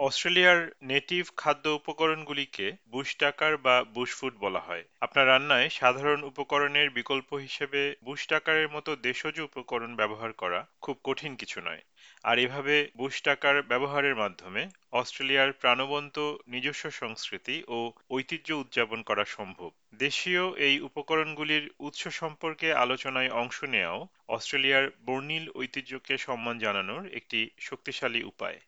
অস্ট্রেলিয়ার নেটিভ খাদ্য উপকরণগুলিকে বুশ টাকার বা বুশফুড বলা হয়। আপনার রান্নায় সাধারণ উপকরণের বিকল্প হিসেবে বুশ টাকারের মতো দেশজ উপকরণ ব্যবহার করা খুব কঠিন কিছু নয়। আর এভাবে বুশ টাকার ব্যবহারের মাধ্যমে অস্ট্রেলিয়ার প্রাণবন্ত নিজস্ব সংস্কৃতি ও ঐতিহ্য উদযাপন করা সম্ভব। দেশীয় এই উপকরণগুলির উৎস সম্পর্কে আলোচনায় অংশ নেওয়াও অস্ট্রেলিয়ার বর্ণিল ঐতিহ্যকে সম্মান জানানোর একটি শক্তিশালী উপায়।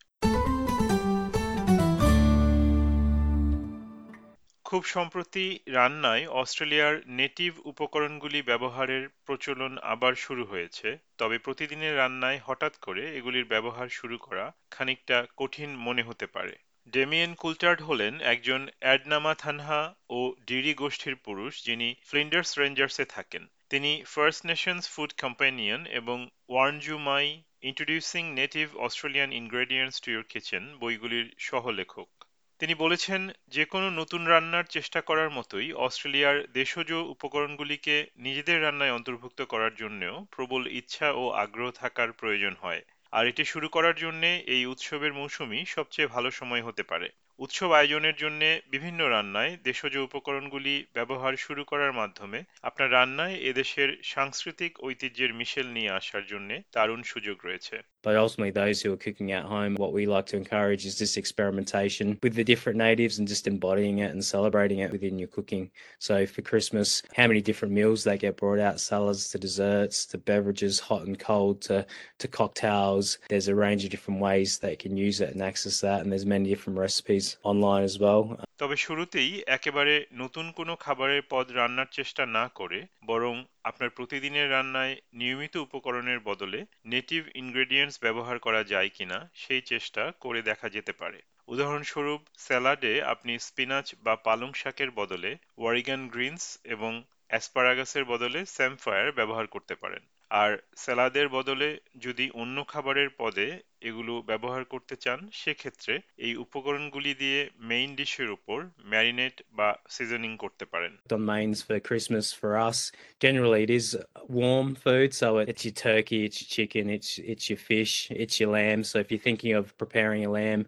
খুব সম্প্রতি রান্নায় অস্ট্রেলিয়ার নেটিভ উপকরণগুলি ব্যবহারের প্রচলন আবার শুরু হয়েছে, তবে প্রতিদিনের রান্নায় হঠাৎ করে এগুলির ব্যবহার শুরু করা খানিকটা কঠিন মনে হতে পারে। ডেমিয়েন কুলটার্ড হলেন একজন অ্যাডনামা থানহা ও ডিরি গোষ্ঠীর পুরুষ যিনি ফ্লিন্ডার্স রেঞ্জার্সে থাকেন। তিনি ফার্স্ট নেশনস ফুড কম্পানিয়ন এবং Warndu Mai introducing native Australian ingredients to your kitchen বইগুলির সহলেখক তিনি বলেছেন যে কোনো নতুন রান্নার চেষ্টা করার মতোই অস্ট্রেলিয়ার দেশজ উপকরণগুলিকে নিজেদের রান্নায় অন্তর্ভুক্ত করার জন্যও প্রবল ইচ্ছা ও আগ্রহ থাকার প্রয়োজন হয়। আর এটি শুরু করার জন্য এই উৎসবের মৌসুমই সবচেয়ে ভালো সময় হতে পারে। উৎসব আয়োজনের জন্য বিভিন্ন রান্নায় দেশজ উপকরণগুলি ব্যবহার শুরু করার মাধ্যমে আপনার রান্নায় এদেশের সাংস্কৃতিক ঐতিহ্যের মিশেল নিয়ে আসার জন্য দারুণ সুযোগ রয়েছে। But ultimately, those who are cooking at home, what we like to encourage is this experimentation with the different natives and just embodying it and celebrating it within your cooking. So for Christmas, how many different meals they get brought out salads to desserts to beverages, hot and cold to, to cocktails. There's a range of different ways they can use it and access that. And there's many different recipes online as well. তবে শুরুতেই একেবারে নতুন কোনো খাবারের পদ রান্নার চেষ্টা না করে বরং আপনার প্রতিদিনের রান্নায় নিয়মিত উপকরণের বদলে নেটিভ ইনগ্রেডিয়েন্টস ব্যবহার করা যায় কিনা সেই চেষ্টা করে দেখা যেতে পারে। উদাহরণস্বরূপ, স্যালাডে আপনি স্পিনাচ বা পালং শাকের বদলে ওয়ারিগান গ্রিনস এবং অ্যাসপারাগাসের বদলে স্যামফায়ার ব্যবহার করতে পারেন। আর স্যালাদের বদলে যদি অন্য খাবারের পদে এগুলো ব্যবহার করতে চান সেক্ষেত্রে এই উপকরণগুলি দিয়ে মেইন ডিশের উপর ম্যারিনেট বা সিজনিং করতে পারেন On mains for Christmas for us, generally it is warm food. So it's your turkey, it's your chicken, it's it's your fish, it's your lamb. So if you're thinking of preparing a lamb,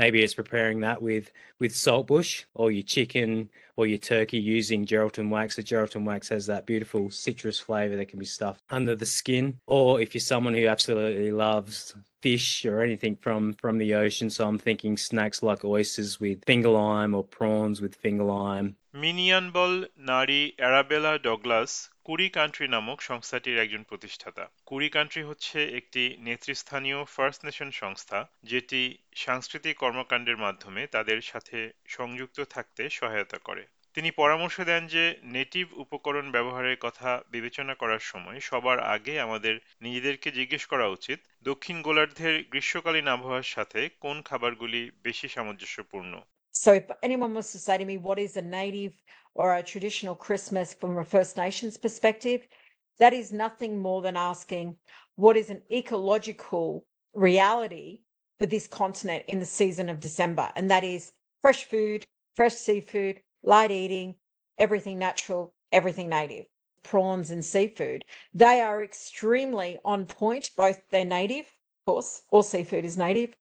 maybe it's preparing that with with saltbush or your chicken or your turkey using Geraldton wax. So Geraldton wax has that beautiful citrus flavor that can be stuffed under the skin. Or if you're someone who absolutely loves fish or anything from from the ocean, so I'm thinking snacks like oysters with finger lime or prawns with finger lime. মিনিয়ান বল নারী অ্যারাবেলা Douglas কুরি country নামক সংস্থাটির একজন প্রতিষ্ঠাতা কুরি country হচ্ছে একটি নেতৃস্থানীয় first nation সংস্থা যেটি সাংস্কৃতিক কর্মকাণ্ডের মাধ্যমে তাদের সাথে সংযুক্ত থাকতে সহায়তা করে তিনি পরামর্শ দেন যে নেটিভ উপকরণ ব্যবহারের কথা বিবেচনা করার সময় সবার আগে আমাদের নিজেদেরকে জিজ্ঞেস করা উচিত দক্ষিণ গোলার্ধের গ্রীষ্মকালীন আবহাওয়ার সাথে কোন খাবারগুলি বেশি সামঞ্জস্যপূর্ণ So if anyone wants to say to me, what is a native or a traditional Christmas from a First Nations perspective? That is nothing more than asking, what is an ecological reality for this continent in the season of December? And that is fresh food, fresh seafood, light eating, everything natural, everything native. Prawns and seafood, they are extremely on point, both they're native, of course, all seafood is native,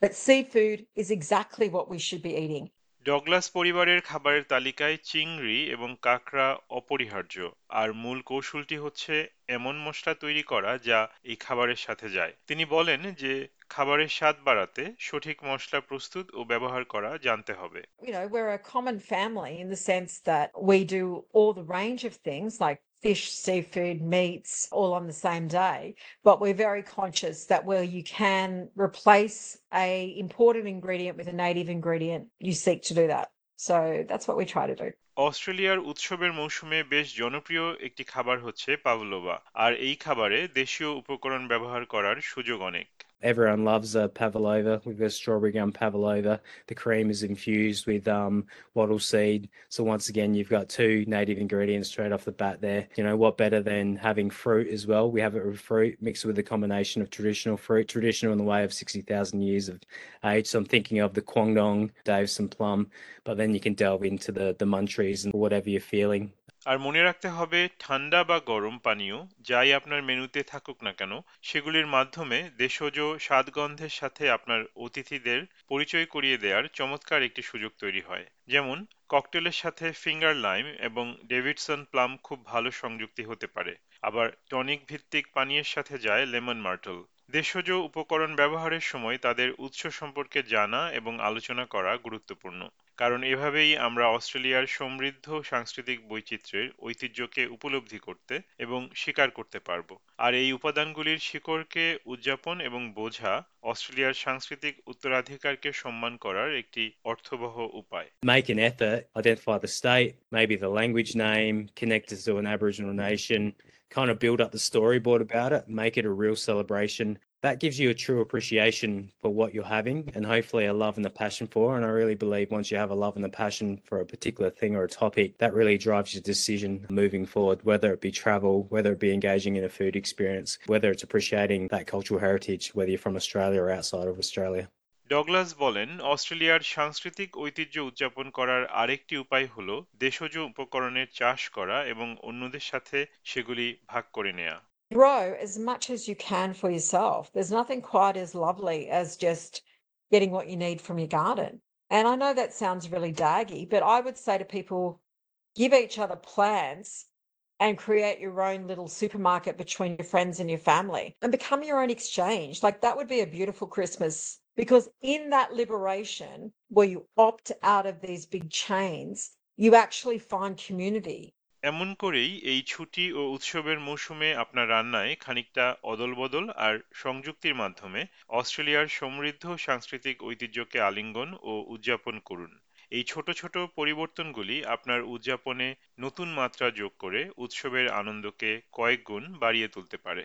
but seafood is exactly what we should be eating. Douglas পরিবারের খাবারের তালিকায় চিংড়ি এবং কাঁকড়া অপরিহার্য আর মূল কৌশলটি হচ্ছে এমন মশলা তৈরি করা যা এই খাবারের সাথে যায় তিনি বলেন যে খাবারের স্বাদ বাড়াতে সঠিক মশলা প্রস্তুত ও ব্যবহার করা জানতে হবে You know, we're a common family in the sense that we do all the range of things like fish, seafood, meats, all on the same day. But we're very conscious that where you can replace a imported ingredient with a native ingredient, you seek to do that. So that's what we try to do. অস্ট্রেলিয়ার উৎসবের মৌসুমে বেশ জনপ্রিয় একটি খাবার হচ্ছে Pavlova আর এই খাবারে দেশীয় উপকরণ ব্যবহার করার সুযোগ অনেক Everyone loves a pavlova. We've got strawberry gum pavlova. The cream is infused with um, wattle seed. So once again, you've got two native ingredients straight off the bat there. You know what better than having fruit as well? We have it with fruit mixed with a combination of traditional fruit, traditional in the way of sixty thousand years of age. So I'm thinking of the Kwangdong, Davison plum, but then you can delve into the the munchies and whatever you're feeling. আর মনে রাখতে হবে, ঠান্ডা বা গরম পানীয়, যাই আপনার মেনুতে থাকুক না কেন, সেগুলির মাধ্যমে দেশজ স্বাদগন্ধের সাথে আপনার অতিথিদের পরিচয় করিয়ে দেওয়ার চমৎকার একটি সুযোগ তৈরি হয়। যেমন, ককটেলের সাথে ফিঙ্গার লাইম এবং ডেভিডসন প্লাম খুব ভালো সংযুক্তি হতে পারে। আবার টনিক ভিত্তিক পানীয়ের সাথে যায় লেমন মার্টল। দেশজ উপকরণ ব্যবহারের সময় তাদের উৎস সম্পর্কে জানা এবং আলোচনা করা গুরুত্বপূর্ণ। কারণ এভাবেই আমরা অস্ট্রেলিয়ার সমৃদ্ধ সাংস্কৃতিক বৈচিত্র্যের ঐতিহ্যকে উপলব্ধি করতে এবং স্বীকার করতে পারব। আর এই উপাদানগুলির শিকড়কে উদযাপন এবং বোঝা অস্ট্রেলিয়ার সাংস্কৃতিক উত্তরাধিকারকে সম্মান করার একটি অর্থবহ উপায়। Make an effort, identify the state, maybe the language name, connect us to an Aboriginal kind of build up the storyboard about it, make it a real celebration. that gives you a true appreciation for what you're having and hopefully a love and a passion for. And I really believe once you have a love and a passion for a particular thing or a topic, that really drives your decision moving forward, whether it be travel, whether it be engaging in a food experience, whether it's appreciating that cultural heritage, whether you're from Australia or outside of Australia. Douglas বলেন অস্ট্রেলিয়ার সাংস্কৃতিক ঐতিহ্য উদযাপন করার আরেকটি উপায় হল দেশজ উপকরণের চাষ করা এবং অন্যদের সাথে সেগুলি ভাগ করে নেয়া grow as much as you can for yourself. There's nothing quite as lovely as just getting what you need from your garden. And I know that sounds really daggy, but I would say to people give each other plants and create your own little supermarket between your friends and your family and become your own exchange. Like that would be a beautiful Christmas because in that liberation where you opt out of these big chains, you actually find community. এমন করেই এই ছুটি ও উৎসবের মৌসুমে আপনার রান্নায় খানিকটা অদলবদল আর সংযুক্তির মাধ্যমে অস্ট্রেলিয়ার সমৃদ্ধ সাংস্কৃতিক ঐতিহ্যকে আলিঙ্গন ও উদযাপন করুন। এই ছোট ছোট পরিবর্তনগুলি আপনার উদযাপনে নতুন মাত্রা যোগ করে উৎসবের আনন্দকে কয়েক গুণ বাড়িয়ে তুলতে পারে।